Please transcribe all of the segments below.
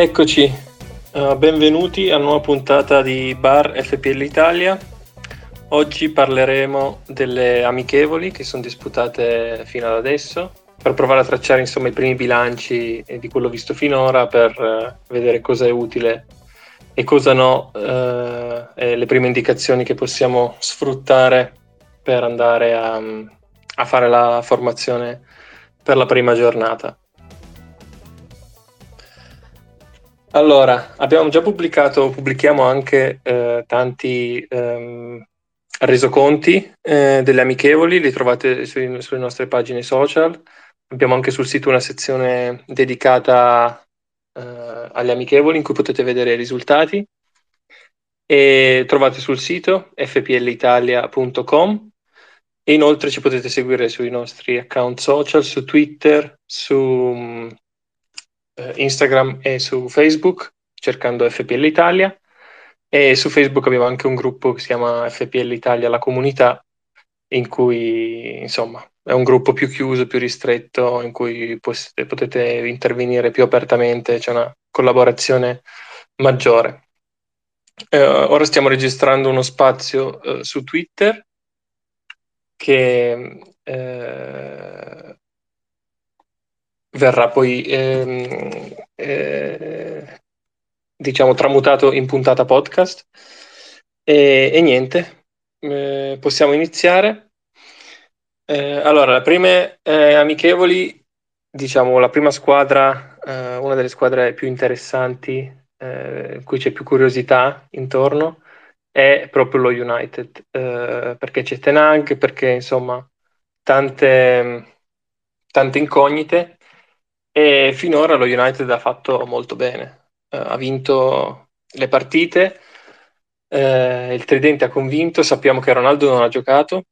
Eccoci, uh, benvenuti a nuova puntata di Bar FPL Italia. Oggi parleremo delle amichevoli che sono disputate fino ad adesso per provare a tracciare insomma, i primi bilanci di quello visto finora per uh, vedere cosa è utile e cosa no uh, e le prime indicazioni che possiamo sfruttare per andare a, a fare la formazione per la prima giornata. Allora, abbiamo già pubblicato, pubblichiamo anche eh, tanti ehm, resoconti eh, delle amichevoli, li trovate sui, sulle nostre pagine social. Abbiamo anche sul sito una sezione dedicata eh, alle amichevoli in cui potete vedere i risultati. E trovate sul sito fplitalia.com e inoltre ci potete seguire sui nostri account social, su Twitter, su eh, Instagram e su Facebook cercando FPL Italia e su Facebook abbiamo anche un gruppo che si chiama FPL Italia, la comunità, in cui insomma è un gruppo più chiuso, più ristretto, in cui potete, potete intervenire più apertamente, c'è una collaborazione maggiore. Eh, ora stiamo registrando uno spazio eh, su Twitter che eh, verrà poi ehm, eh, diciamo tramutato in puntata podcast. E, e niente eh, possiamo iniziare. Eh, allora le prime eh, amichevoli diciamo la prima squadra eh, una delle squadre più interessanti eh, cui c'è più curiosità intorno è proprio lo United. Perché c'è Tenag perché insomma tante tante incognite e finora lo United ha fatto molto bene, uh, ha vinto le partite, uh, il tridente ha convinto, sappiamo che Ronaldo non ha giocato,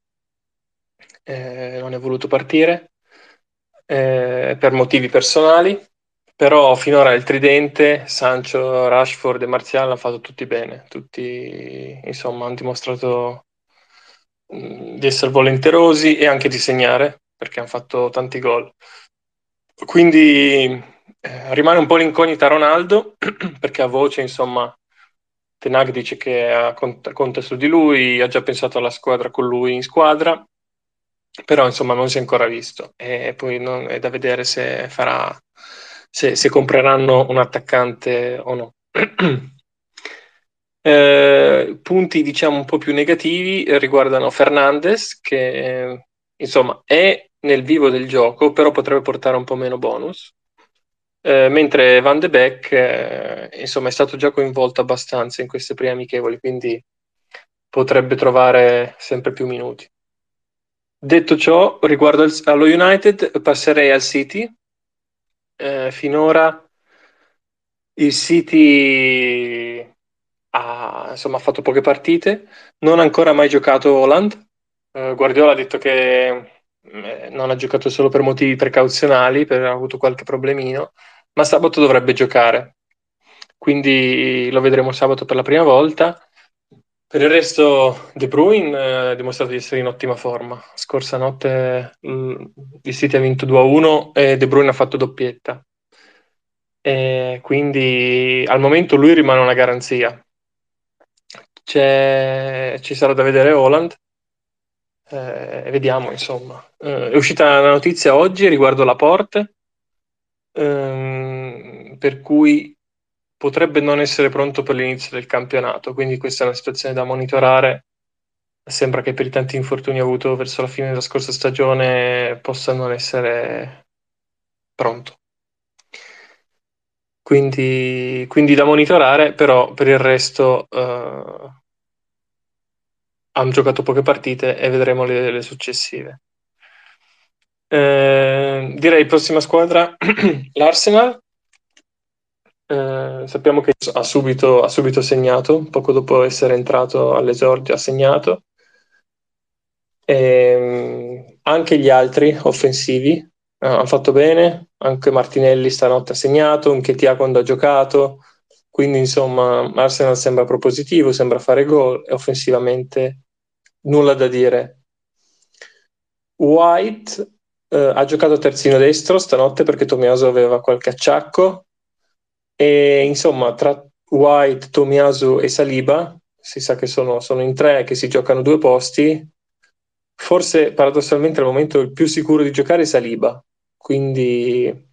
eh, non è voluto partire eh, per motivi personali, però finora il tridente, Sancho, Rashford e Martial hanno fatto tutti bene, tutti insomma hanno dimostrato mm, di essere volenterosi e anche di segnare perché hanno fatto tanti gol. Quindi eh, rimane un po' l'incognita Ronaldo, perché a voce, insomma, Tenag dice che conta, conta su di lui, ha già pensato alla squadra con lui in squadra, però insomma non si è ancora visto e poi non, è da vedere se farà se, se compreranno un attaccante o no. eh, punti diciamo un po' più negativi riguardano Fernandez che insomma è nel vivo del gioco, però potrebbe portare un po' meno bonus. Eh, mentre Van de Beek eh, insomma è stato già coinvolto abbastanza in queste prime amichevoli, quindi potrebbe trovare sempre più minuti. Detto ciò, riguardo al, allo United, passerei al City. Eh, finora il City ha, insomma, fatto poche partite, non ha ancora mai giocato Holland. Eh, Guardiola ha detto che non ha giocato solo per motivi precauzionali, per ha avuto qualche problemino, ma sabato dovrebbe giocare. Quindi lo vedremo sabato per la prima volta. Per il resto, De Bruyne eh, ha dimostrato di essere in ottima forma. Scorsa notte mm, il City ha vinto 2-1 e De Bruyne ha fatto doppietta. E quindi al momento lui rimane una garanzia. C'è, ci sarà da vedere Holland, eh, vediamo, insomma. Eh, è uscita la notizia oggi riguardo la Porte, ehm, per cui potrebbe non essere pronto per l'inizio del campionato, quindi questa è una situazione da monitorare. Sembra che per i tanti infortuni avuto verso la fine della scorsa stagione possa non essere pronto. Quindi, quindi da monitorare, però per il resto uh, hanno giocato poche partite e vedremo le, le successive. Eh, direi prossima squadra, l'Arsenal. Eh, sappiamo che ha subito, ha subito, segnato, poco dopo essere entrato all'esordio ha segnato. E, anche gli altri offensivi eh, hanno fatto bene, anche Martinelli stanotte ha segnato, anche Tia quando ha giocato, quindi insomma Arsenal sembra propositivo, sembra fare gol e offensivamente nulla da dire. White eh, ha giocato terzino destro stanotte perché Tomioso aveva qualche acciacco E insomma, tra White, Tomiasu e Saliba, si sa che sono, sono in tre, che si giocano due posti, forse paradossalmente al momento il più sicuro di giocare è Saliba, quindi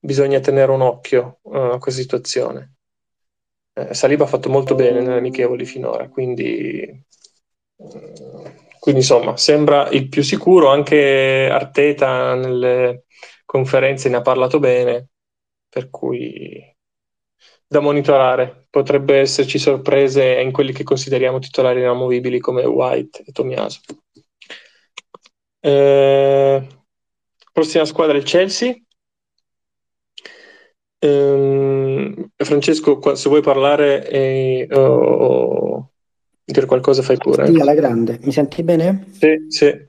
bisogna tenere un occhio uh, a questa situazione. Eh, Saliba ha fatto molto bene nelle amichevoli finora, quindi, quindi insomma sembra il più sicuro, anche Arteta nelle conferenze ne ha parlato bene, per cui da monitorare. Potrebbe esserci sorprese in quelli che consideriamo titolari inamovibili come White e Tomiaso. Eh, prossima squadra è il Chelsea. Eh, Francesco, se vuoi parlare e oh, dire qualcosa, fai pure. Sì, alla grande. Mi senti bene? Sì, sì.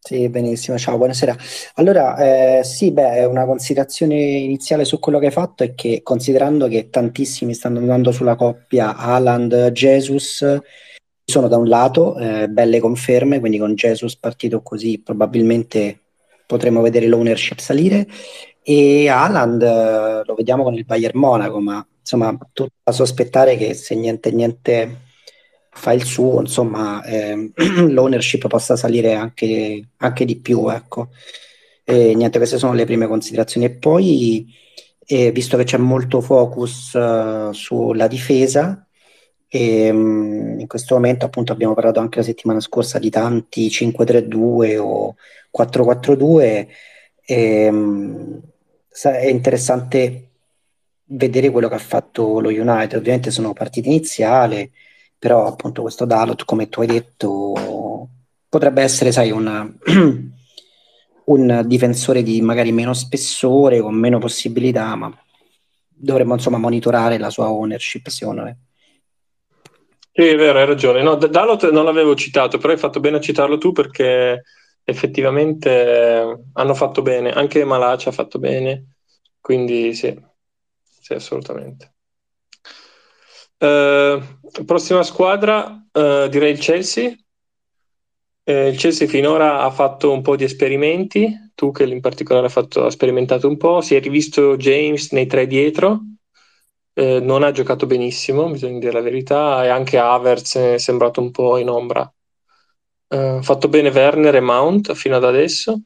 Sì, benissimo, ciao, buonasera. Allora, eh, sì, beh, una considerazione iniziale su quello che hai fatto è che considerando che tantissimi stanno andando sulla coppia Haaland-Jesus, sono da un lato eh, belle conferme, quindi con Jesus partito così probabilmente potremo vedere l'ownership salire e Haaland eh, lo vediamo con il Bayern Monaco, ma insomma tutto da sospettare che se niente niente fa il suo, insomma, eh, l'ownership possa salire anche, anche di più, ecco. E niente, queste sono le prime considerazioni. E poi, eh, visto che c'è molto focus uh, sulla difesa, e, um, in questo momento appunto abbiamo parlato anche la settimana scorsa di tanti 5-3-2 o 4-4-2, e, um, è interessante vedere quello che ha fatto lo United. Ovviamente sono partite iniziali, però appunto questo Dalot, come tu hai detto, potrebbe essere, sai, una, un difensore di magari meno spessore, con meno possibilità, ma dovremmo insomma monitorare la sua ownership, secondo me. Sì, è vero, hai ragione. No, Dalot non l'avevo citato, però hai fatto bene a citarlo tu perché effettivamente hanno fatto bene, anche Malacia ha fatto bene, quindi sì, sì, assolutamente. Uh, prossima squadra, uh, direi il Chelsea. Uh, il Chelsea finora ha fatto un po' di esperimenti, Tuchel in particolare ha, fatto, ha sperimentato un po', si è rivisto James nei tre dietro, non ha giocato benissimo, bisogna dire la verità, e anche Havertz è sembrato un po' in ombra. Ha fatto bene Werner e Mount fino ad adesso.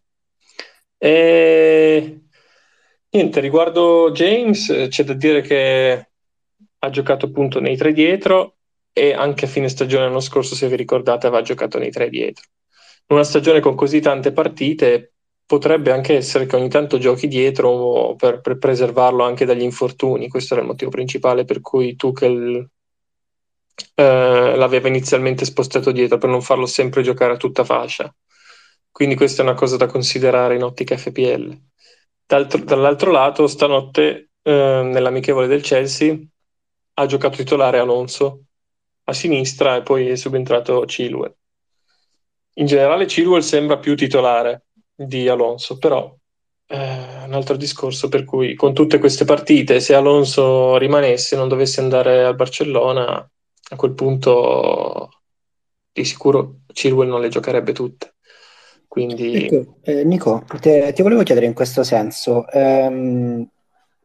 E niente, riguardo James, c'è da dire che ha giocato appunto nei tre dietro e anche a fine stagione l'anno scorso, se vi ricordate, aveva giocato nei tre dietro. Una stagione con così tante partite potrebbe anche essere che ogni tanto giochi dietro per, per preservarlo anche dagli infortuni. Questo era il motivo principale per cui Tuchel eh, l'aveva inizialmente spostato dietro per non farlo sempre giocare a tutta fascia. Quindi questa è una cosa da considerare in ottica FPL. D'altro, dall'altro lato, stanotte eh, nell'amichevole del Chelsea ha giocato titolare Alonso a sinistra e poi è subentrato Chilwell. In generale Chilwell sembra più titolare di Alonso, però eh, un altro discorso per cui con tutte queste partite, se Alonso rimanesse, non dovesse andare al Barcellona, a quel punto di sicuro Chilwell non le giocherebbe tutte. Quindi... Ecco, eh, Nico, te, ti volevo chiedere in questo senso, ehm,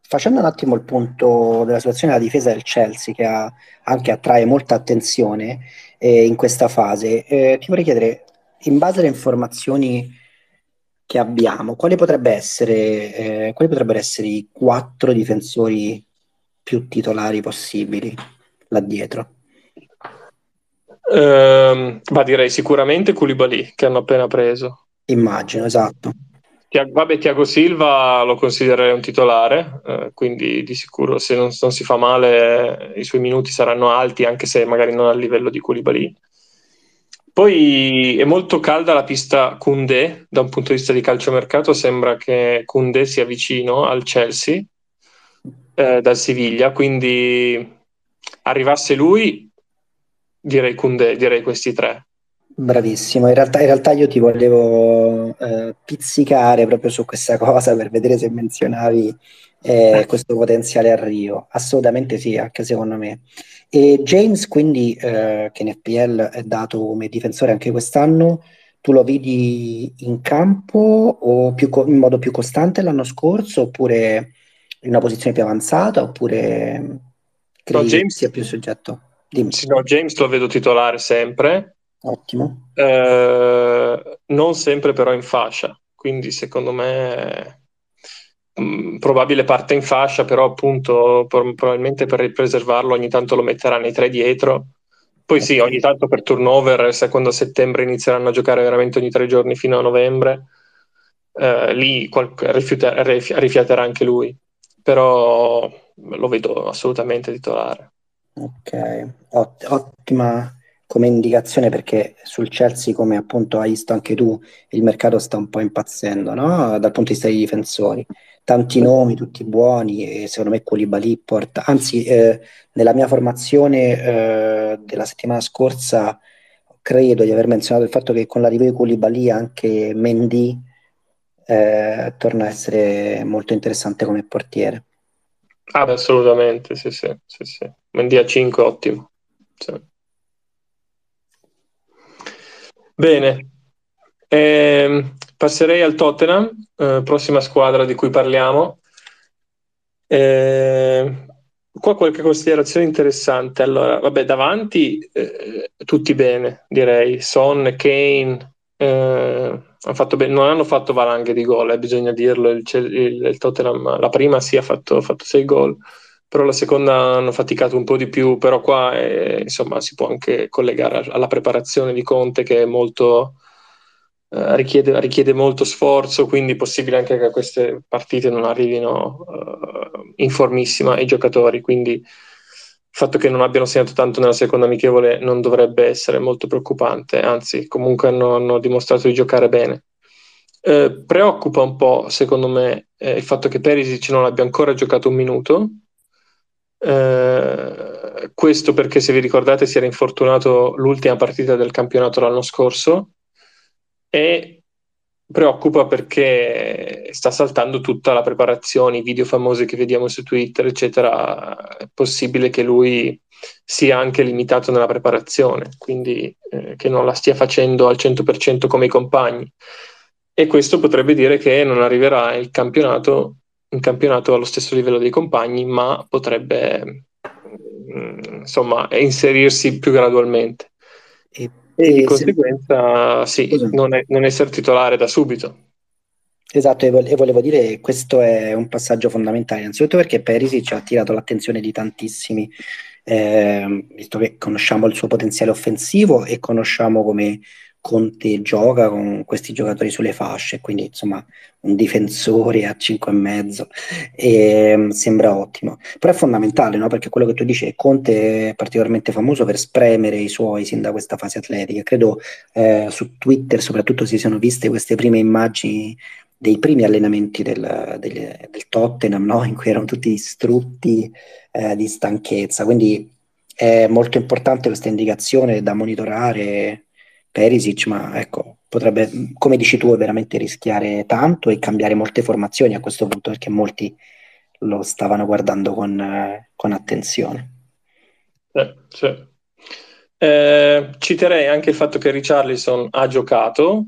facendo un attimo il punto della situazione della difesa del Chelsea, che ha, anche attrae molta attenzione eh, in questa fase, eh, ti vorrei chiedere, in base alle informazioni che abbiamo, quali, potrebbe essere, eh, quali potrebbero essere i quattro difensori più titolari possibili là dietro? Um, ma direi sicuramente Koulibaly, che hanno appena preso. Immagino, esatto. Vabbè, Tiago Silva lo considererei un titolare, eh, quindi di sicuro se non, non, si fa male i suoi minuti saranno alti, anche se magari non al livello di Koulibaly. Poi è molto calda la pista Koundé, da un punto di vista di calciomercato sembra che Koundé sia vicino al Chelsea, eh, dal Siviglia, quindi arrivasse lui direi Koundé, direi questi tre. Bravissimo, in realtà, in realtà io ti volevo eh, pizzicare proprio su questa cosa per vedere se menzionavi eh, questo potenziale arrivo. Assolutamente sì, anche secondo me. E James, quindi, eh, che in FPL è dato come difensore anche quest'anno, tu lo vedi in campo o più co- in modo più costante l'anno scorso oppure in una posizione più avanzata oppure No, credi che James, sia più soggetto? Dimmi. sì, no, James lo vedo titolare sempre, Ottimo. eh, non sempre però in fascia, quindi secondo me mh, probabile parte in fascia, però appunto pro- probabilmente per preservarlo ogni tanto lo metterà nei tre dietro. Poi sì, ogni tanto per turnover, se quando a settembre inizieranno a giocare veramente ogni tre giorni fino a novembre, eh, lì qual- rifiuta- rifi- rifiaterà anche lui, però lo vedo assolutamente titolare. Ok, Ott- ottima come indicazione perché sul Chelsea, come appunto hai visto anche tu, il mercato sta un po' impazzendo, no? Dal punto di vista dei difensori. Tanti nomi, tutti buoni, e secondo me Koulibaly porta... Anzi, eh, nella mia formazione eh, della settimana scorsa credo di aver menzionato il fatto che con l'arrivo di Koulibaly anche Mendy eh, torna a essere molto interessante come portiere. Ah, beh, assolutamente, sì, sì, sì, sì. Mendy a 5, ottimo. Sì. Bene, Ehm, passerei al Tottenham, eh, prossima squadra di cui parliamo. Eh, qua qualche considerazione interessante. Allora, vabbè, davanti eh, tutti bene, direi. Son, Kane, eh, hanno bene. non hanno fatto valanghe di gol, eh, bisogna dirlo. Il, il, il, Tottenham, la prima sì ha fatto, ha fatto sei gol, però la seconda hanno faticato un po' di più. Però qua eh, insomma si può anche collegare alla preparazione di Conte che è molto eh, richiede, richiede, molto sforzo, quindi è possibile anche che queste partite non arrivino uh, in formissima ai giocatori, quindi il fatto che non abbiano segnato tanto nella seconda amichevole non dovrebbe essere molto preoccupante, anzi comunque hanno, hanno dimostrato di giocare bene. Eh, preoccupa un po', secondo me, eh, il fatto che Perisic non abbia ancora giocato un minuto. Eh, questo perché, se vi ricordate, si era infortunato l'ultima partita del campionato l'anno scorso e preoccupa perché sta saltando tutta la preparazione, i video famosi che vediamo su Twitter, eccetera. È possibile che lui sia anche limitato nella preparazione, quindi eh, che non la stia facendo al 100% come i compagni. E questo potrebbe dire che non arriverà il campionato, in campionato allo stesso livello dei compagni, ma potrebbe insomma inserirsi più gradualmente. E e di e se- conseguenza sì, non, è- non essere titolare da subito. Esatto, e vol- e volevo dire che questo è un passaggio fondamentale, innanzitutto perché Perisic ha attirato l'attenzione di tantissimi, ehm, visto che conosciamo il suo potenziale offensivo e conosciamo come Conte gioca con questi giocatori sulle fasce, quindi insomma un difensore a 5 e mezzo, e, sembra ottimo. Però è fondamentale, no? Perché quello che tu dici, Conte è particolarmente famoso per spremere i suoi sin da questa fase atletica. Credo eh, su Twitter soprattutto si siano viste queste prime immagini dei primi allenamenti del, del, del Tottenham, no? in cui erano tutti distrutti eh, di stanchezza. Quindi è molto importante questa indicazione da monitorare Perisic, ma ecco, potrebbe, come dici tu, veramente rischiare tanto e cambiare molte formazioni a questo punto perché molti lo stavano guardando con, con attenzione. Eh, sì. Eh, citerei anche il fatto che Richarlison ha giocato,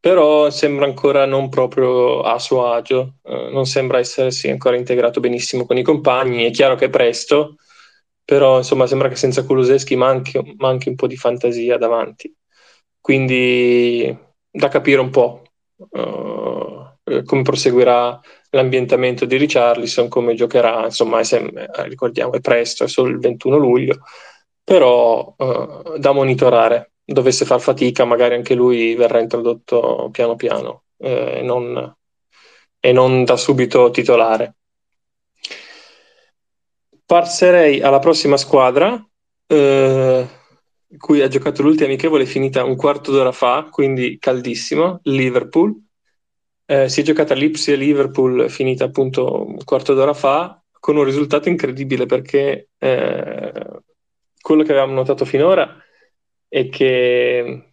però sembra ancora non proprio a suo agio, eh, non sembra essersi ancora integrato benissimo con i compagni. È chiaro che è presto, però insomma sembra che senza Kuluseschi manchi, manchi un po' di fantasia davanti. Quindi da capire un po' uh, come proseguirà l'ambientamento di Richarlison, come giocherà, insomma, è sempre, ricordiamo, è presto, è solo il 21 luglio, però uh, da monitorare. Dovesse far fatica, magari anche lui verrà introdotto piano piano eh, non, e non da subito titolare. Passerei alla prossima squadra, eh, cui ha giocato l'ultima amichevole finita un quarto d'ora fa, quindi caldissimo, Liverpool. Eh, si è giocata l'Ipsia Liverpool finita appunto un quarto d'ora fa con un risultato incredibile perché eh, quello che avevamo notato finora è che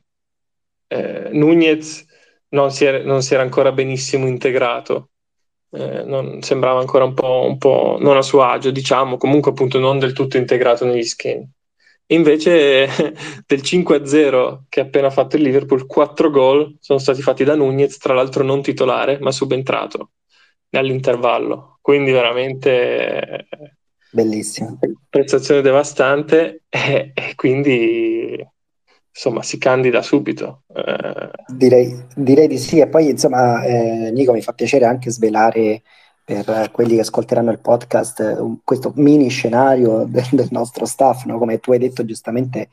eh, Nunez non si, era, non si, era, ancora benissimo integrato, eh, non, sembrava ancora un po', un po' non a suo agio, diciamo, comunque appunto non del tutto integrato negli schemi. Invece del 5-0 che ha appena fatto il Liverpool, 4 gol sono stati fatti da Nunez, tra l'altro non titolare, ma subentrato all'intervallo. quindi veramente bellissimo. Prestazione devastante e, e quindi insomma si candida subito. Eh... Direi, direi, di sì, e poi insomma eh, Nico mi fa piacere anche svelare per quelli che ascolteranno il podcast questo mini scenario del, del nostro staff, no? come tu hai detto giustamente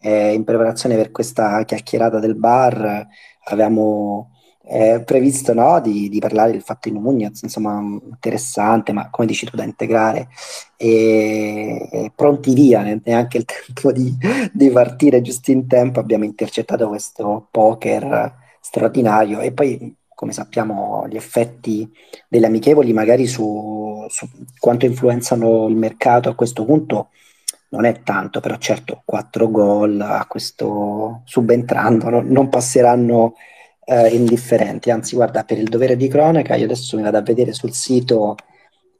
eh, in preparazione per questa chiacchierata del bar avevamo eh, previsto no, di, di, parlare del fatto in Nunez, insomma interessante, ma come dici tu da integrare, e, e pronti via, neanche il tempo di, di, partire giusto in tempo, abbiamo intercettato questo poker straordinario e poi come sappiamo gli effetti delle amichevoli magari su, su quanto influenzano il mercato a questo punto non è tanto, però certo quattro gol a questo subentrando no, non passeranno eh, indifferenti. Anzi, guarda, per il dovere di cronaca, io adesso mi vado a vedere sul sito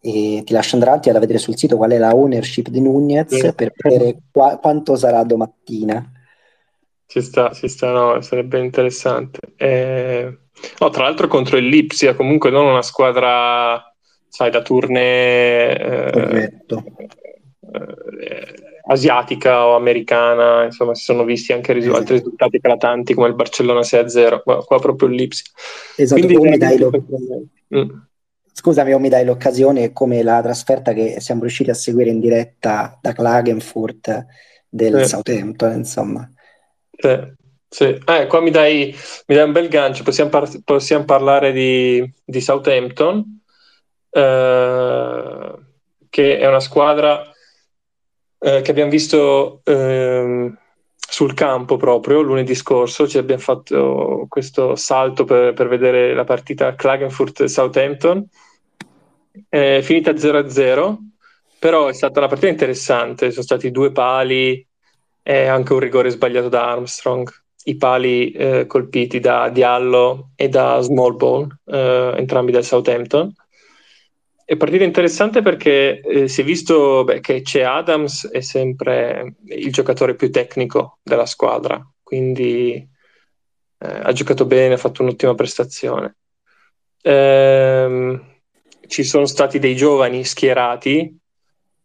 e ti lascio andare avanti, vado a vedere sul sito qual è la ownership di Nunez sì. per vedere qua, quanto sarà domattina. Ci sta, ci sta, no, sarebbe interessante. Eh, no, tra l'altro contro il Lipsia, comunque non una squadra, sai, da tournée eh, eh, asiatica o americana, insomma, si sono visti anche risu- altri esatto. risultati eclatanti come il Barcellona 6-0, qua, qua proprio il Lipsia. Esatto, Quindi, mi dai lo... mm. Scusami, o mi dai l'occasione come la trasferta che siamo riusciti a seguire in diretta da Klagenfurt del eh. Southampton, insomma. Sì, sì. Eh, qua mi dai, mi dai, un bel gancio, possiamo, par- possiamo parlare di, di Southampton, eh, che è una squadra eh, che abbiamo visto eh, sul campo proprio lunedì scorso, ci abbiamo fatto questo salto per, per vedere la partita Klagenfurt-Southampton, finita 0-0, però è stata una partita interessante, sono stati due pali e anche un rigore sbagliato da Armstrong, i pali eh, colpiti da Diallo e da Small Ball, eh, entrambi del Southampton è partita interessante perché eh, si è visto beh, che c'è Adams, è sempre il giocatore più tecnico della squadra, quindi eh, ha giocato bene, ha fatto un'ottima prestazione. Ehm, ci sono stati dei giovani schierati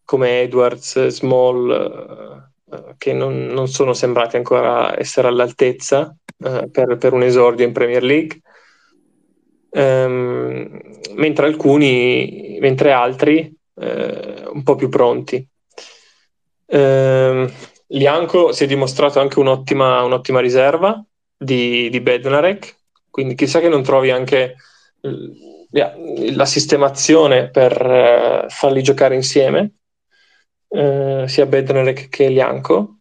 come Edwards, Small, eh, che non, non, sono sembrati ancora essere all'altezza eh, per, per un esordio in Premier League. Ehm, mentre alcuni, mentre altri eh, un po' più pronti. Eh, Lianco si è dimostrato anche un'ottima, un'ottima riserva di, di Bednarek, quindi chissà che non trovi anche la sistemazione per eh, farli giocare insieme, eh, sia Bednarek che Lianco.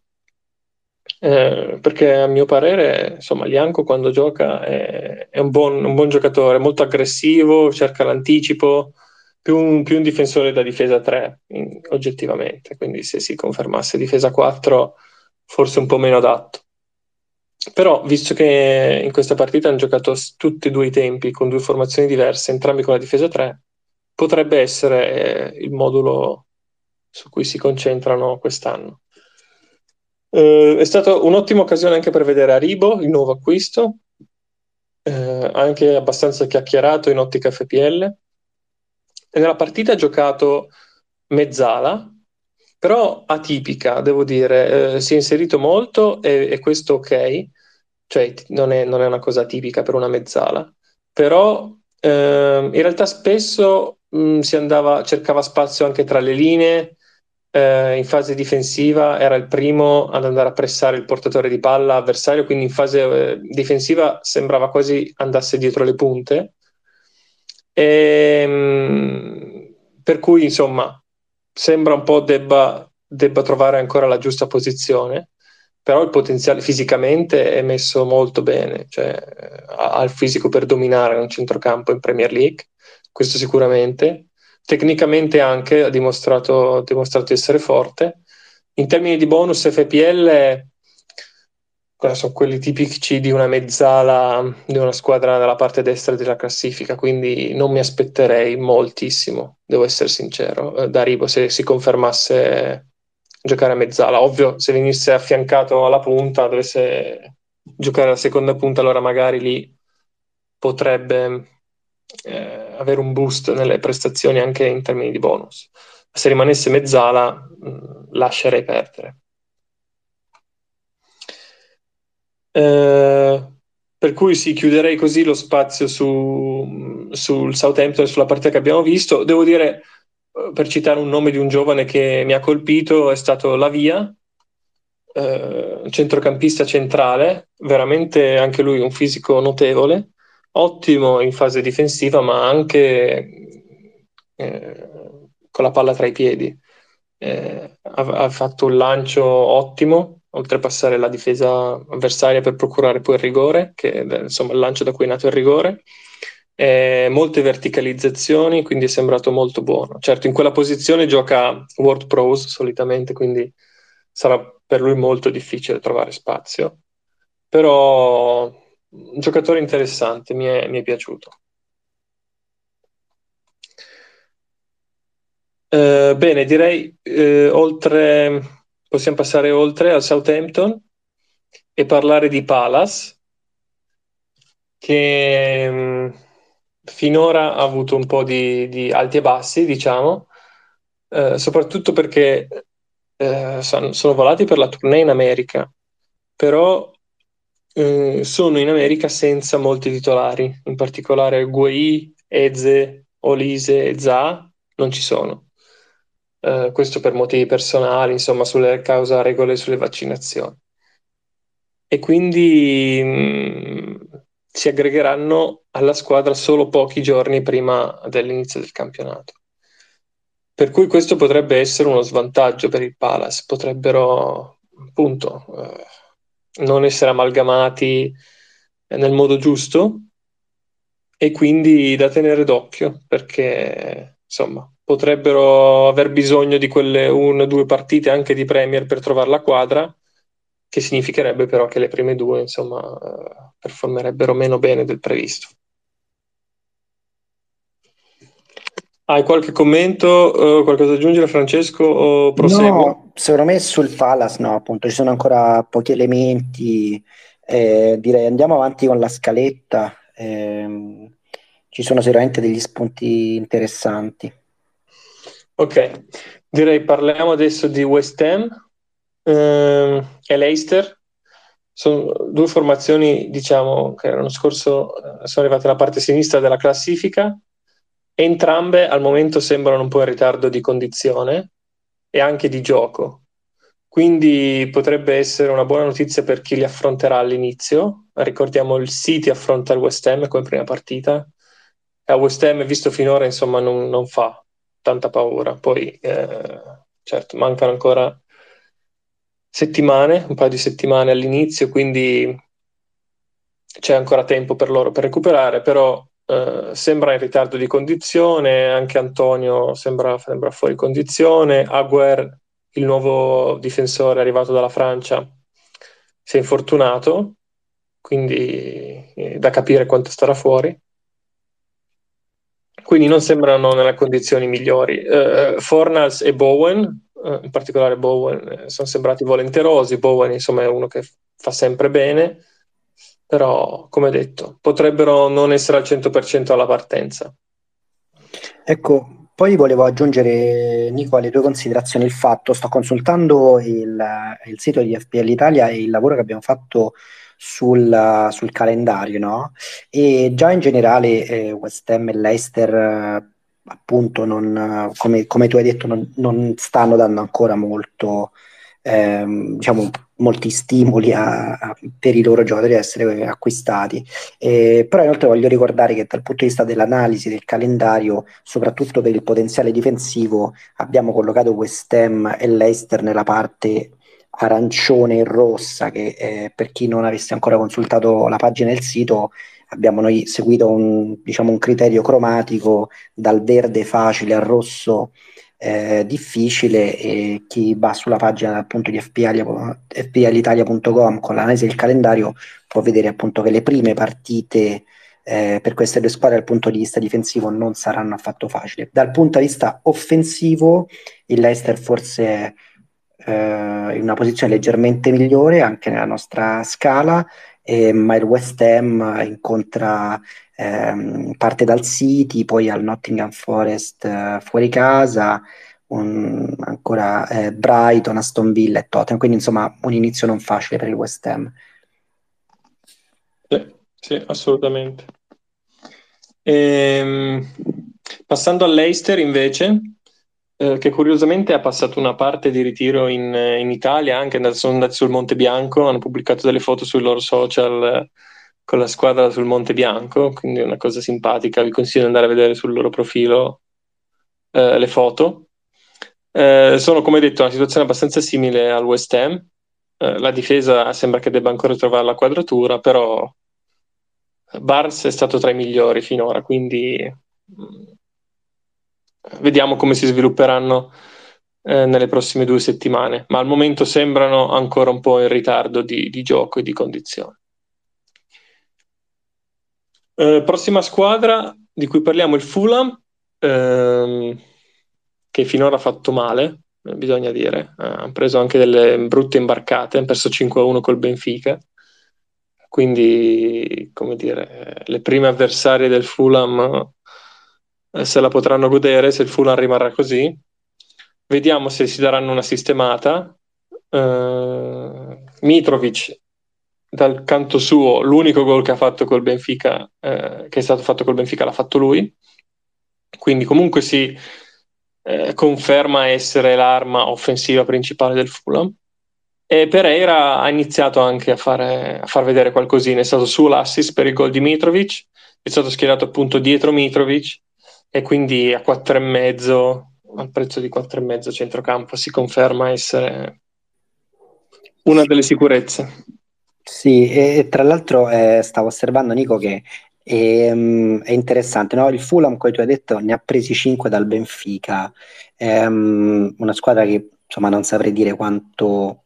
Eh, perché a mio parere, insomma, Lianco quando gioca è, è un, buon, un, buon, giocatore, molto aggressivo, cerca l'anticipo, più un, più un difensore da difesa 3, in, oggettivamente. Quindi se si confermasse difesa 4, forse un po' meno adatto. Però, visto che in questa partita hanno giocato tutti e due i tempi con due formazioni diverse, entrambi con la difesa 3, potrebbe essere eh, il modulo su cui si concentrano quest'anno. Eh, è stata un'ottima occasione anche per vedere Aribo, il nuovo acquisto, eh, anche abbastanza chiacchierato in ottica FPL. E nella partita ha giocato mezzala, però atipica, devo dire, eh, si è inserito molto e, e questo ok, cioè non è, non è, una cosa tipica per una mezzala, però eh, in realtà spesso mh, mm, si andava, cercava spazio anche tra le linee, eh, in fase difensiva era il primo ad andare a pressare il portatore di palla avversario, quindi in fase eh, difensiva sembrava quasi andasse dietro le punte. E, ehm, per cui insomma sembra un po' debba, debba trovare ancora la giusta posizione, però il potenziale fisicamente è messo molto bene, cioè ha il fisico per dominare un centrocampo in Premier League, questo sicuramente tecnicamente anche ha dimostrato, dimostrato di essere forte. In termini di bonus FPL, sono quelli tipici di una mezzala di una squadra dalla parte destra della classifica, quindi non mi aspetterei moltissimo, devo essere sincero, eh, da Ribo se si confermasse giocare a mezzala. Ovvio, se venisse affiancato alla punta, dovesse giocare alla seconda punta, allora magari lì potrebbe eh, avere un boost nelle prestazioni anche in termini di bonus. Se rimanesse mezzala, mh, lascerei perdere. Eh, per cui sì, chiuderei così lo spazio su, sul Southampton e sulla partita che abbiamo visto. Devo dire, eh, per citare un nome di un giovane che mi ha colpito, è stato Lavia, eh, centrocampista centrale, veramente anche lui un fisico notevole, ottimo in fase difensiva, ma anche eh, con la palla tra i piedi. Eh, ha, ha, fatto un lancio ottimo, oltrepassare la difesa avversaria per procurare poi il rigore, che è insomma il lancio da cui è nato il rigore. Eh, molte verticalizzazioni, quindi è sembrato molto buono. Certo, in quella posizione gioca World Pros solitamente, quindi sarà per lui molto difficile trovare spazio, però un giocatore interessante, mi è, mi è piaciuto. Eh, bene, direi eh, oltre, possiamo passare oltre al Southampton e parlare di Palace, che mh, mm, finora ha avuto un po' di, di alti e bassi, diciamo, eh, soprattutto perché eh, sono, sono, volati per la tournée in America, però eh, sono in America senza molti titolari, in particolare Guai, Eze, Olise e Za non ci sono. Eh, questo per motivi personali, insomma, sulle causa regole sulle vaccinazioni. E quindi mh, mm, si aggregheranno alla squadra solo pochi giorni prima dell'inizio del campionato. Per cui questo potrebbe essere uno svantaggio per il Palace, potrebbero appunto eh, non essere amalgamati nel modo giusto e quindi da tenere d'occhio perché insomma potrebbero aver bisogno di quelle una o due partite anche di Premier per trovare la quadra, che significherebbe però che le prime due insomma eh, performerebbero meno bene del previsto. Hai qualche commento, uh, qualcosa da aggiungere Francesco o proseguo? No, secondo me sul Palace no, appunto ci sono ancora pochi elementi, eh, direi. Andiamo avanti con la scaletta, eh, ci sono sicuramente degli spunti interessanti. Ok, direi parliamo adesso di West Ham eh, e Leicester, sono due formazioni diciamo che l'anno scorso eh, sono arrivate alla parte sinistra della classifica. Entrambe al momento sembrano un po' in ritardo di condizione e anche di gioco. Quindi potrebbe essere una buona notizia per chi li affronterà all'inizio. Ricordiamo il City affronta il West Ham come prima partita. E a West Ham, visto finora, insomma, non, non fa tanta paura. Poi, eh, certo, mancano ancora settimane, un paio di settimane all'inizio, quindi c'è ancora tempo per loro per recuperare, però eh, sembra in ritardo di condizione, anche Antonio sembra, sembra fuori condizione, Aguer, il nuovo difensore arrivato dalla Francia, si è infortunato, quindi eh, da capire quanto starà fuori. Quindi non sembrano nelle condizioni migliori. Eh, Fornals e Bowen, eh, in particolare Bowen, sono sembrati volenterosi. Bowen, insomma, è uno che fa sempre bene però come detto potrebbero non essere al 100% alla partenza. Ecco, poi volevo aggiungere Nico alle tue considerazioni il fatto, sto consultando il, il sito di FPL Italia e il lavoro che abbiamo fatto sul, sul calendario, no? E già in generale eh, West Ham e Leicester appunto non, come, come, tu hai detto non, non stanno dando ancora molto ehm, diciamo, molti stimoli a, a, per i loro giocatori ad essere acquistati. Eh, però inoltre voglio ricordare che dal punto di vista dell'analisi del calendario, soprattutto per il potenziale difensivo, abbiamo collocato West Ham e Leicester nella parte arancione e rossa che eh, per chi non avesse ancora consultato la pagina del sito abbiamo noi seguito un, diciamo, un criterio cromatico dal verde facile al rosso eh, difficile e chi va sulla pagina appunto di fplitalia.com con l'analisi del calendario può vedere appunto che le prime partite eh, per queste due squadre dal punto di vista difensivo non saranno affatto facili. Dal punto di vista offensivo il Leicester forse è eh, in una posizione leggermente migliore anche nella nostra scala e, ma il West Ham incontra, ehm, parte dal City, poi al Nottingham Forest eh, fuori casa, un, ancora eh, Brighton, Aston Villa e Tottenham, quindi insomma un inizio non facile per il West Ham. Sì, sì assolutamente. Ehm, passando all'Eister invece, eh, che curiosamente ha passato una parte di ritiro in, in Italia, anche sono andati sul Monte Bianco, hanno pubblicato delle foto sui loro social eh, con la squadra sul Monte Bianco, quindi è una cosa simpatica, vi consiglio di andare a vedere sul loro profilo eh, le foto. Eh, sono, come detto, una situazione abbastanza simile al West Ham. Eh, la difesa sembra che debba ancora trovare la quadratura, però Barnes è stato tra i migliori finora, quindi mm, vediamo come si svilupperanno eh, nelle prossime due settimane, ma al momento sembrano ancora un po' in ritardo di, di gioco e di condizione. Eh, prossima squadra di cui parliamo è il Fulham, ehm, che finora ha fatto male, eh, bisogna dire. Eh, hanno preso anche delle brutte imbarcate, hanno perso 5-1 col Benfica. Quindi, come dire, le prime avversarie del Fulham se la potranno godere se il Fulham rimarrà così. Vediamo se si daranno una sistemata. Uh, Mitrovic dal canto suo l'unico gol che ha fatto col Benfica eh, che è stato fatto col Benfica l'ha fatto lui. Quindi comunque si eh, conferma essere l'arma offensiva principale del Fulham. E Pereira ha iniziato anche a, fare, a far vedere qualcosina. È stato sull'assist per il gol di Mitrovic è stato schierato appunto dietro Mitrovic e quindi a 4,5 al prezzo di 4,5 centrocampo si conferma essere una delle sicurezze. Sì, e, tra l'altro eh, stavo osservando Nico che è, um, è interessante, no? il Fulham, come tu hai detto, ne ha presi 5 dal Benfica, um, una squadra che insomma non saprei dire quanto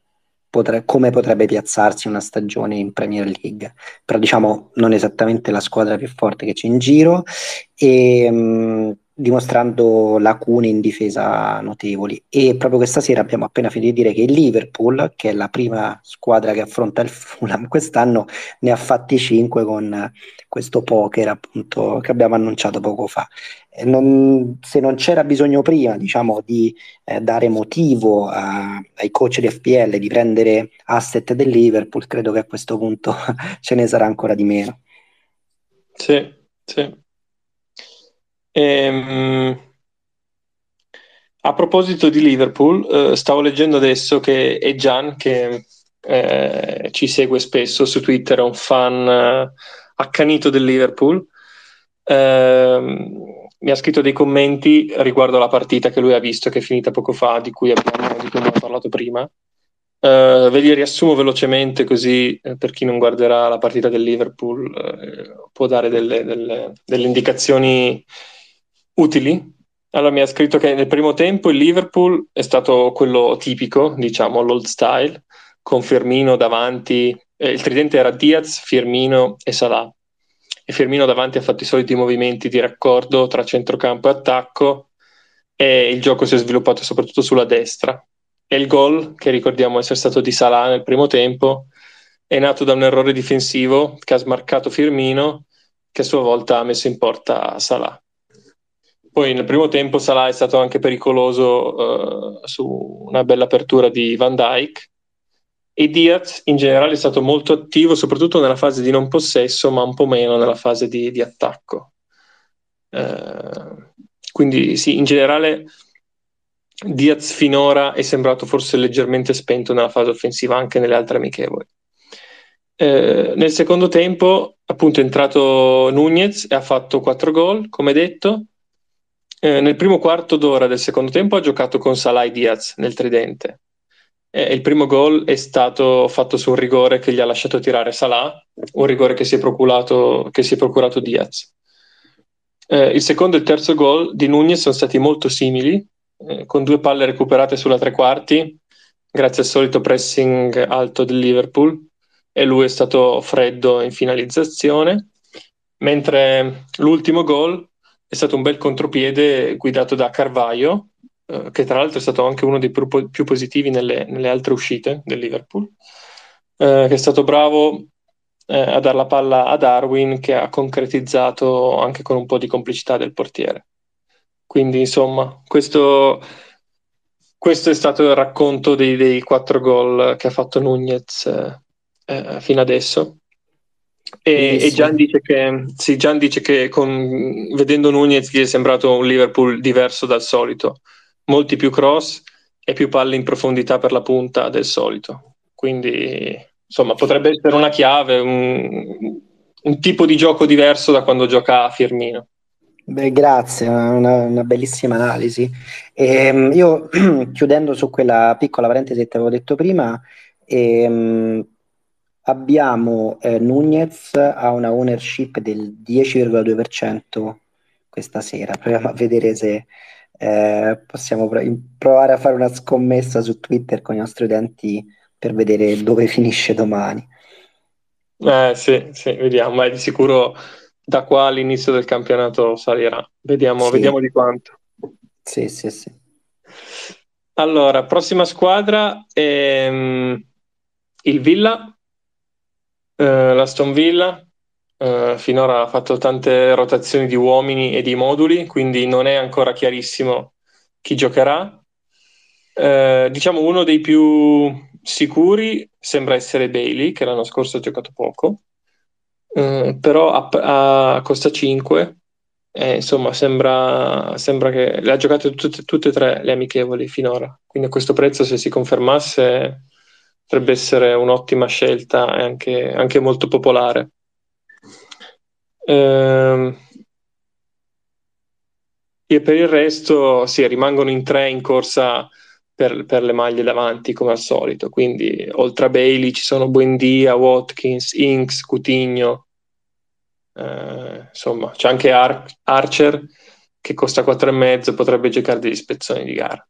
potre, come potrebbe piazzarsi una stagione in Premier League, però diciamo non esattamente la squadra più forte che c'è in giro. E um, dimostrando lacune in difesa notevoli e proprio questa sera abbiamo appena finito di dire che il Liverpool, che è la prima squadra che affronta il Fulham quest'anno, ne ha fatti 5 con questo poker appunto che abbiamo annunciato poco fa. Non, se non c'era bisogno prima diciamo di eh, dare motivo a, ai coach di FPL di prendere asset del Liverpool, credo che a questo punto ce ne sarà ancora di meno. Sì, sì. Ehm, a proposito di Liverpool, eh, stavo leggendo adesso che è Gian, che eh, ci segue spesso su Twitter, è un fan eh, accanito del Liverpool. Ehm, mi ha scritto dei commenti riguardo la partita che lui ha visto, che è finita poco fa, di cui abbiamo, di cui abbiamo parlato prima. Uh, ve li riassumo velocemente così eh, per chi non guarderà la partita del Liverpool eh, può dare delle, delle, delle indicazioni utili. Allora mi ha scritto che nel primo tempo il Liverpool è stato quello tipico, diciamo, l'old style, con Firmino davanti, eh, il tridente era Diaz, Firmino e Salah. E Firmino davanti ha fatto i soliti movimenti di raccordo tra centrocampo e attacco e il gioco si è sviluppato soprattutto sulla destra. E il gol, che ricordiamo essere stato di Salah nel primo tempo, è nato da un errore difensivo che ha smarcato Firmino, che a sua volta ha messo in porta Salah. Poi nel primo tempo Salah è stato anche pericoloso uh, su una bella apertura di Van Dyke e Diaz in generale è stato molto attivo soprattutto nella fase di non possesso ma un po' meno nella fase di, di attacco. Uh, quindi sì, in generale Diaz finora è sembrato forse leggermente spento nella fase offensiva anche nelle altre amichevoli. Eh, nel secondo tempo appunto è entrato Nunez e ha fatto 4 gol come detto eh, nel primo quarto d'ora del secondo tempo ha giocato con Salah e Diaz nel tridente. Eh, il primo gol è stato fatto su un rigore che gli ha lasciato tirare Salah, un rigore che si è procurato, si è procurato Diaz. Eh, il secondo e il terzo gol di Nunez sono stati molto simili, eh, con due palle recuperate sulla tre quarti, grazie al solito pressing alto del Liverpool, e lui è stato freddo in finalizzazione, mentre l'ultimo gol è stato un bel contropiede guidato da Carvaio, eh, che tra l'altro è stato anche uno dei più, più positivi nelle, nelle, altre uscite del Liverpool, eh, che è stato bravo eh, a dare la palla a Darwin che ha concretizzato anche con un po' di complicità del portiere. Quindi insomma, questo, questo è stato il racconto dei, dei quattro gol che ha fatto Nunez eh, eh fino adesso. E, e Gian, dice che, sì, Gian dice che con, vedendo Nunez gli è sembrato un Liverpool diverso dal solito, molti più cross e più palle in profondità per la punta del solito. Quindi, insomma, potrebbe essere una chiave, un, un tipo di gioco diverso da quando gioca Firmino. Beh, grazie, una, una, bellissima analisi. E, ehm, io chiudendo su quella piccola parentesi che ti avevo detto prima, e, um, abbiamo eh, Nunez a una ownership del 10,2% questa sera. Proviamo a vedere se eh, possiamo provare a fare una scommessa su Twitter con i nostri utenti per vedere dove finisce domani. Eh, sì, sì, vediamo, ma di sicuro da qua all'inizio del campionato salirà. Vediamo, sì. vediamo di quanto. Sì, sì, sì. Allora, prossima squadra um, il Villa, uh, l'Aston Villa, Uh, finora ha fatto tante rotazioni di uomini e di moduli, quindi non è ancora chiarissimo chi giocherà. Uh, diciamo uno dei più sicuri sembra essere Bailey, che l'anno scorso ha giocato poco, uh, però a, a, costa 5. Eh, insomma, sembra, sembra, che le ha giocate tutte, tutte e tre le amichevoli finora. Quindi a questo prezzo, se si confermasse, potrebbe essere un'ottima scelta e anche, anche molto popolare. Ehm, e per il resto sì, rimangono in tre in corsa per, per, le maglie davanti come al solito. Quindi oltre a Bailey ci sono Buendia, Watkins, Inks, Coutinho. Eh, insomma, c'è anche Ar- Archer che costa 4,5 potrebbe giocare degli spezzoni di gara.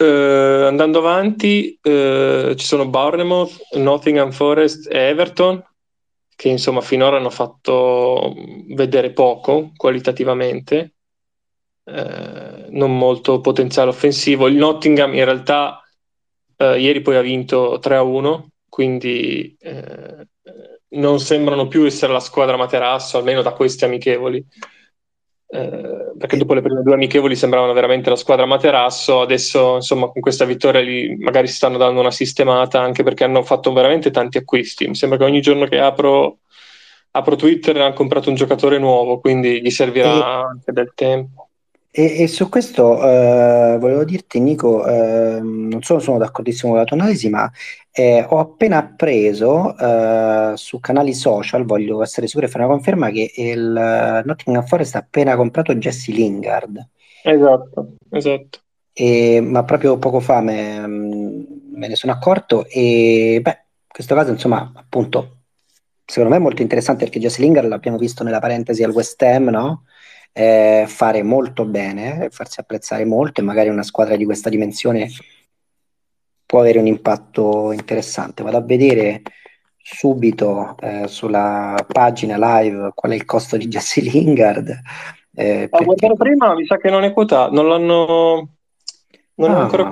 Uh, andando avanti, uh, ci sono Bournemouth, Nottingham Forest e Everton che insomma finora hanno fatto vedere poco qualitativamente, eh, non molto potenziale offensivo. Il Nottingham in realtà ieri poi ha vinto 3-1, quindi non sembrano più essere la squadra materasso, almeno da questi amichevoli. Eh, perché dopo le prime due amichevoli sembravano veramente la squadra materasso, adesso insomma con questa vittoria li, magari si stanno dando una sistemata anche perché hanno fatto veramente tanti acquisti. Mi sembra che ogni giorno che apro, apro Twitter hanno comprato un giocatore nuovo, quindi gli servirà anche del tempo. E, e su questo eh, volevo dirti, Nico, eh, non solo sono d'accordissimo con la tua analisi, ma eh, ho appena appreso eh, su canali social, voglio essere sicuro e fare una conferma, che il uh, Nottingham Forest ha appena comprato Jesse Lingard. Esatto, esatto. E, ma proprio poco fa me, me, ne sono accorto e beh, in questo caso insomma appunto secondo me è molto interessante perché Jesse Lingard l'abbiamo visto nella parentesi al West Ham, no? Eh, fare molto bene, farsi apprezzare molto e magari una squadra di questa dimensione può avere un impatto interessante. Vado a vedere subito eh, sulla pagina live qual è il costo di Jesse Lingard. Eh, a perché... prima mi sa che non è quotato, non l'hanno non ah. ancora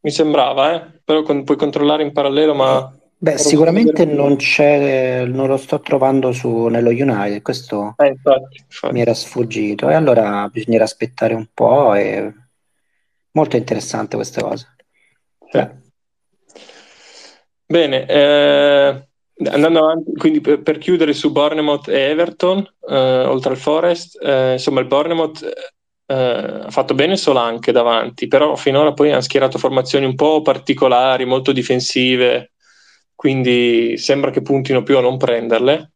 mi sembrava, eh? però con, puoi controllare in parallelo, ma... Beh, sicuramente non c'è, non lo sto trovando su, nello United, questo eh, infatti, infatti. mi era sfuggito. E allora bisognerà aspettare un po'. E... Molto interessante questa cosa. Sì. Bene, eh, andando avanti, quindi per, per, chiudere su Bournemouth e Everton, eh, oltre al Forest, eh, insomma il Bournemouth eh, ha fatto bene solo anche davanti, però finora poi hanno schierato formazioni un po' particolari, molto difensive quindi sembra che puntino più a non prenderle.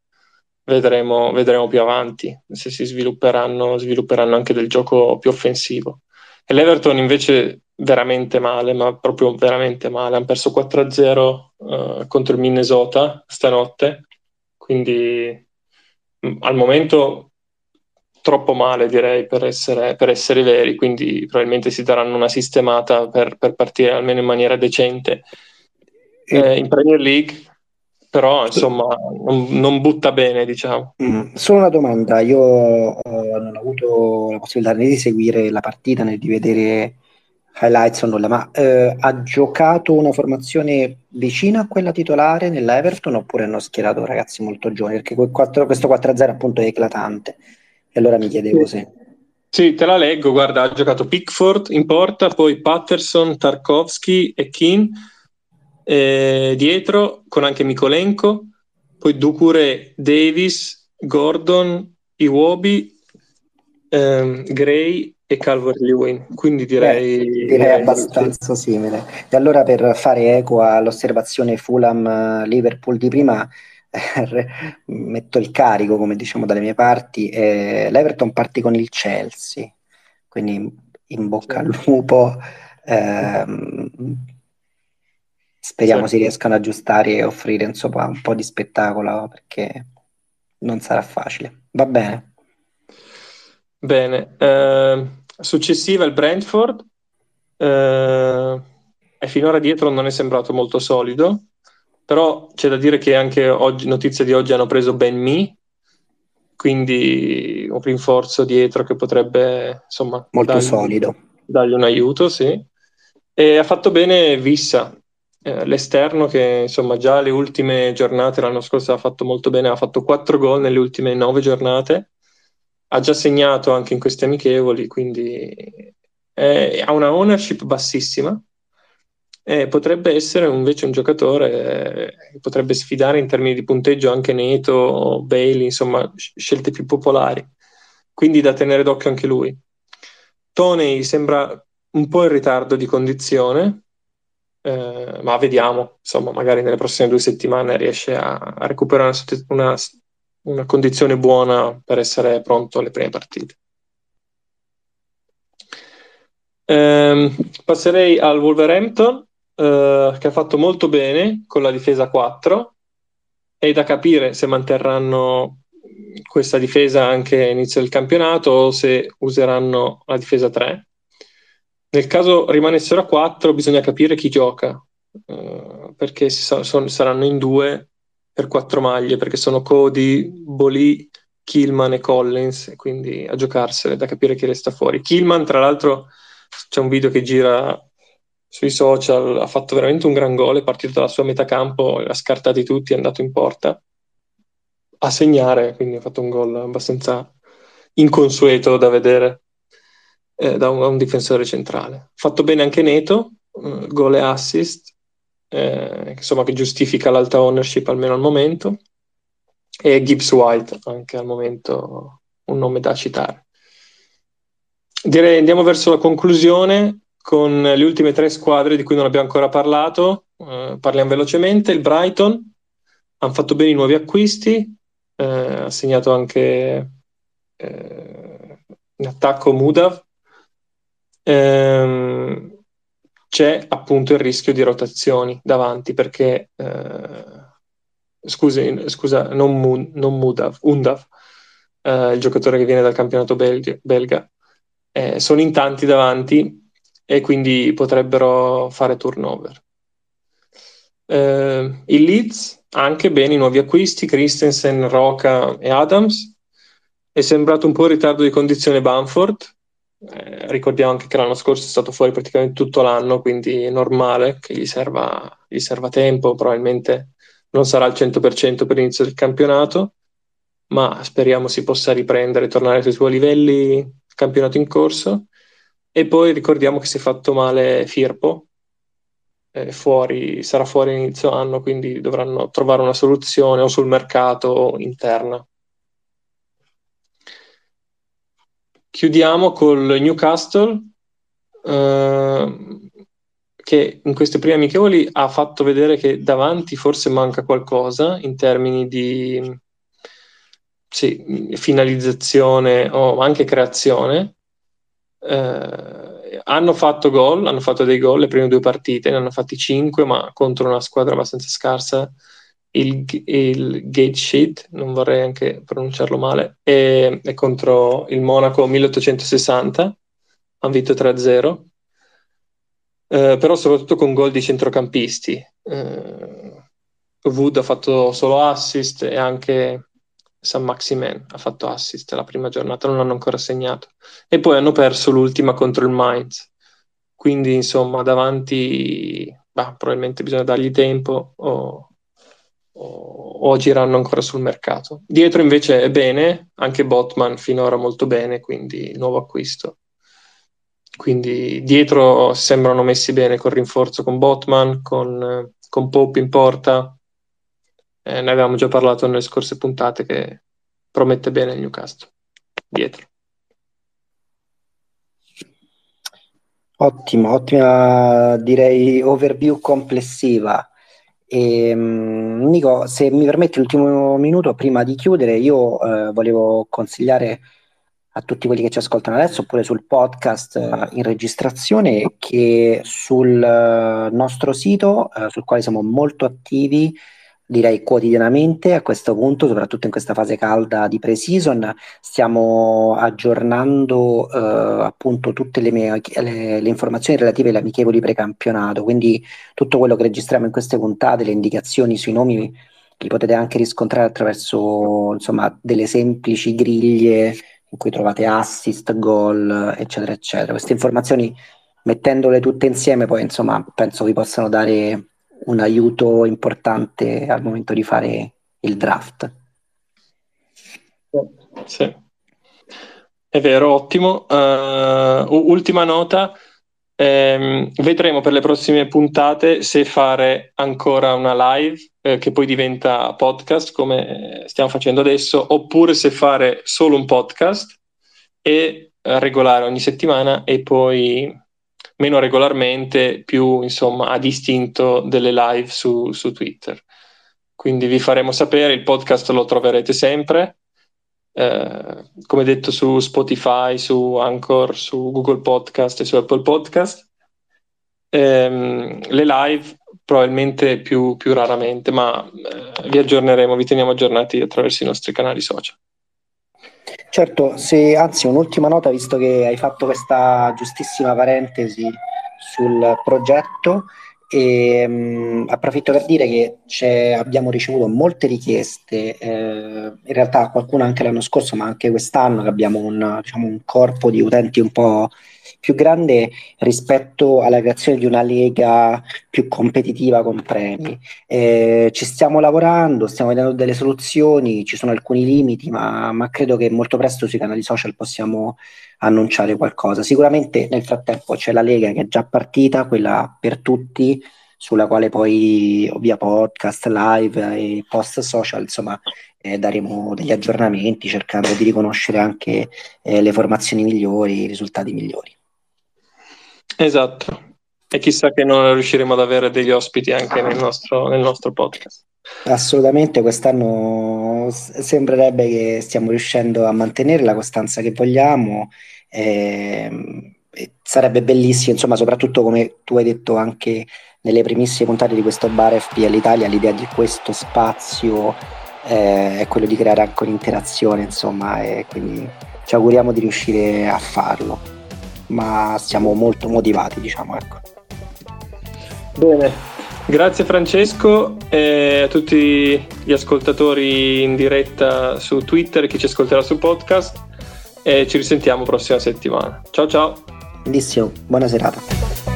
Vedremo, vedremo più avanti se si svilupperanno, svilupperanno anche del gioco più offensivo. E l'Everton invece veramente male, ma proprio veramente male. Hanno perso 4-0 uh, eh, contro il Minnesota stanotte, quindi mh, mm, al momento troppo male direi per essere, per essere, veri, quindi probabilmente si daranno una sistemata per, per partire almeno in maniera decente eh, in Premier League, però insomma non, non butta bene, diciamo. Mm, solo una domanda, io eh, non ho avuto la possibilità né di seguire la partita né di vedere highlights o nulla, ma eh, ha giocato una formazione vicina a quella titolare nella Everton oppure hanno schierato ragazzi molto giovani? Perché 4, questo 4-0 appunto è eclatante. E allora mi chiedevo sì. se... Sì, te la leggo, guarda, ha giocato Pickford in porta, poi Patterson, Tarkovsky e Keane eh, dietro, con anche Mikolenko, poi Ducure, Davis, Gordon, Iwobi, ehm, Gray e Calvert-Lewin, quindi direi... Beh, direi abbastanza simile. E allora per fare eco all'osservazione Fulham-Liverpool di prima, eh, metto il carico, come diciamo dalle mie parti, eh, l'Everton partì con il Chelsea, quindi in bocca al lupo. Ehm, speriamo sì. si riescano ad aggiustare e offrire insomma, un po' di spettacolo perché non sarà facile. Va bene. Bene. Eh Successiva il Brentford, eh, e finora dietro non è sembrato molto solido, però c'è da dire che anche oggi, notizie di oggi hanno preso Ben Mi, quindi un rinforzo dietro che potrebbe insomma molto dargli, solido dargli un aiuto, sì. E ha fatto bene Vissa, eh, l'esterno che insomma già le ultime giornate l'anno scorso ha fatto molto bene, ha fatto 4 gol nelle ultime 9 giornate. Ha già segnato anche in questi amichevoli, quindi è, ha una ownership bassissima. E potrebbe essere invece un giocatore che potrebbe sfidare in termini di punteggio anche Neto, Bailey, insomma scelte più popolari, quindi da tenere d'occhio anche lui. Tony sembra un po' in ritardo di condizione, eh, ma vediamo, insomma, magari nelle prossime due settimane riesce a, a recuperare una, una condizione buona per essere pronto alle prime partite. Eh, passerei al Wolverhampton, eh, che ha fatto molto bene con la difesa 4. È da capire se manterranno questa difesa anche all'inizio del campionato o se useranno la difesa 3. Nel caso rimanessero a 4, bisogna capire chi gioca, eh, perché so, son, saranno in due per quattro maglie perché sono Cody, Bolì, Killman e Collins, quindi a giocarsene da capire chi resta fuori. Killman, tra l'altro, c'è un video che gira sui social, ha fatto veramente un gran gol, è partito dalla sua metà campo, ha scartati tutti, è andato in porta a segnare, quindi ha fatto un gol abbastanza inconsueto da vedere eh, da, un, un, difensore centrale. Fatto bene anche Neto, eh, gol e assist, eh, insomma, che giustifica l'alta ownership almeno al momento, e Gibbs White anche al momento un nome da citare. Direi andiamo verso la conclusione con le ultime tre squadre di cui non abbiamo ancora parlato. Eh, parliamo velocemente. Il Brighton hanno fatto bene i nuovi acquisti, eh, ha segnato anche eh, in attacco Mudav. Ehm, c'è appunto il rischio di rotazioni davanti perché, eh, scusi, scusa, non, Mun, non Mudav, Undav, eh, il giocatore che viene dal campionato belga, belga eh, sono in tanti davanti e quindi potrebbero fare turnover. Eh, il Leeds anche bene i nuovi acquisti, Christensen, Roca e Adams. È sembrato un po' in ritardo di condizione Banford, eh, ricordiamo anche che l'anno scorso è stato fuori praticamente tutto l'anno, quindi è normale che gli serva, gli serva tempo, probabilmente non sarà al 100% per l'inizio del campionato, ma speriamo si possa riprendere tornare sui suoi livelli campionato in corso. E poi ricordiamo che si è fatto male Firpo, eh, fuori, sarà fuori inizio anno, quindi dovranno trovare una soluzione o sul mercato o interna. Chiudiamo col Newcastle, eh, che in queste prime amichevoli ha fatto vedere che davanti forse manca qualcosa in termini di sì, finalizzazione o anche creazione. Eh, hanno fatto gol, hanno fatto dei gol le prime due partite, ne hanno fatti cinque, ma contro una squadra abbastanza scarsa il, il gate sheet, non vorrei anche pronunciarlo male, è, è contro il Monaco 1860, hanno vinto 3-0, eh, però soprattutto con gol di centrocampisti. Eh, Wood ha fatto solo assist e anche San Maximen ha fatto assist la prima giornata, non hanno ancora segnato. E poi hanno perso l'ultima contro il Mainz. quindi insomma davanti bah, probabilmente bisogna dargli tempo o, o, agiranno ancora sul mercato. Dietro invece è bene, anche Botman finora molto bene, quindi nuovo acquisto. Quindi dietro sembrano messi bene col rinforzo con Botman, con, con Pope in porta. Eh, ne avevamo già parlato nelle scorse puntate che promette bene il Newcastle. Dietro. Ottimo, ottima direi overview complessiva. E, um, Nico, se mi permetti l'ultimo minuto prima di chiudere, io eh, volevo consigliare a tutti quelli che ci ascoltano adesso oppure sul podcast eh, in registrazione che sul eh, nostro sito, eh, sul quale siamo molto attivi, direi quotidianamente a questo punto, soprattutto in questa fase calda di pre-season, stiamo aggiornando eh, appunto tutte le, mie, le, le, informazioni relative alle amichevoli precampionato, quindi tutto quello che registriamo in queste puntate, le indicazioni sui nomi li potete anche riscontrare attraverso insomma delle semplici griglie in cui trovate assist, goal, eccetera, eccetera. Queste informazioni, mettendole tutte insieme, poi insomma, penso vi possano dare un aiuto importante al momento di fare il draft. Sì. È vero, ottimo. Uh, ultima nota, ehm, vedremo per le prossime puntate se fare ancora una live eh, che poi diventa podcast come stiamo facendo adesso, oppure se fare solo un podcast e regolare ogni settimana e poi meno regolarmente, più insomma a distinto delle live su, su Twitter. Quindi vi faremo sapere, il podcast lo troverete sempre, eh, come detto su Spotify, su Anchor, su Google Podcast e su Apple Podcast. Eh, le live probabilmente più, più raramente, ma eh, vi aggiorneremo, vi teniamo aggiornati attraverso i nostri canali social. Certo, se, anzi un'ultima nota, visto che hai fatto questa giustissima parentesi sul progetto, e, um, approfitto per dire che abbiamo ricevuto molte richieste, eh, in realtà qualcuno anche l'anno scorso, ma anche quest'anno che abbiamo un, diciamo, un corpo di utenti un po' più grande rispetto alla creazione di una lega più competitiva con premi. Eh, ci stiamo lavorando, stiamo vedendo delle soluzioni, ci sono alcuni limiti, ma, ma credo che molto presto sui canali social possiamo annunciare qualcosa. Sicuramente nel frattempo c'è la lega che è già partita, quella per tutti, sulla quale poi via podcast, live e post social, insomma, eh, daremo degli aggiornamenti cercando di riconoscere anche eh, le formazioni migliori, i risultati migliori. Esatto. E chissà che non riusciremo ad avere degli ospiti anche nel nostro, nel nostro podcast. Assolutamente, quest'anno sembrerebbe che stiamo riuscendo a mantenere la costanza che vogliamo. Eh, sarebbe bellissimo, insomma, soprattutto come tu hai detto anche nelle primissime puntate di questo bar FPL Italia, l'idea di questo spazio eh, è quello di creare anche un'interazione, insomma, e quindi ci auguriamo di riuscire a farlo ma siamo molto motivati, diciamo. Ecco. Bene, grazie Francesco e a tutti gli ascoltatori in diretta su Twitter e chi ci ascolterà sul podcast e ci risentiamo prossima settimana. Ciao ciao. Bellissimo, buona serata.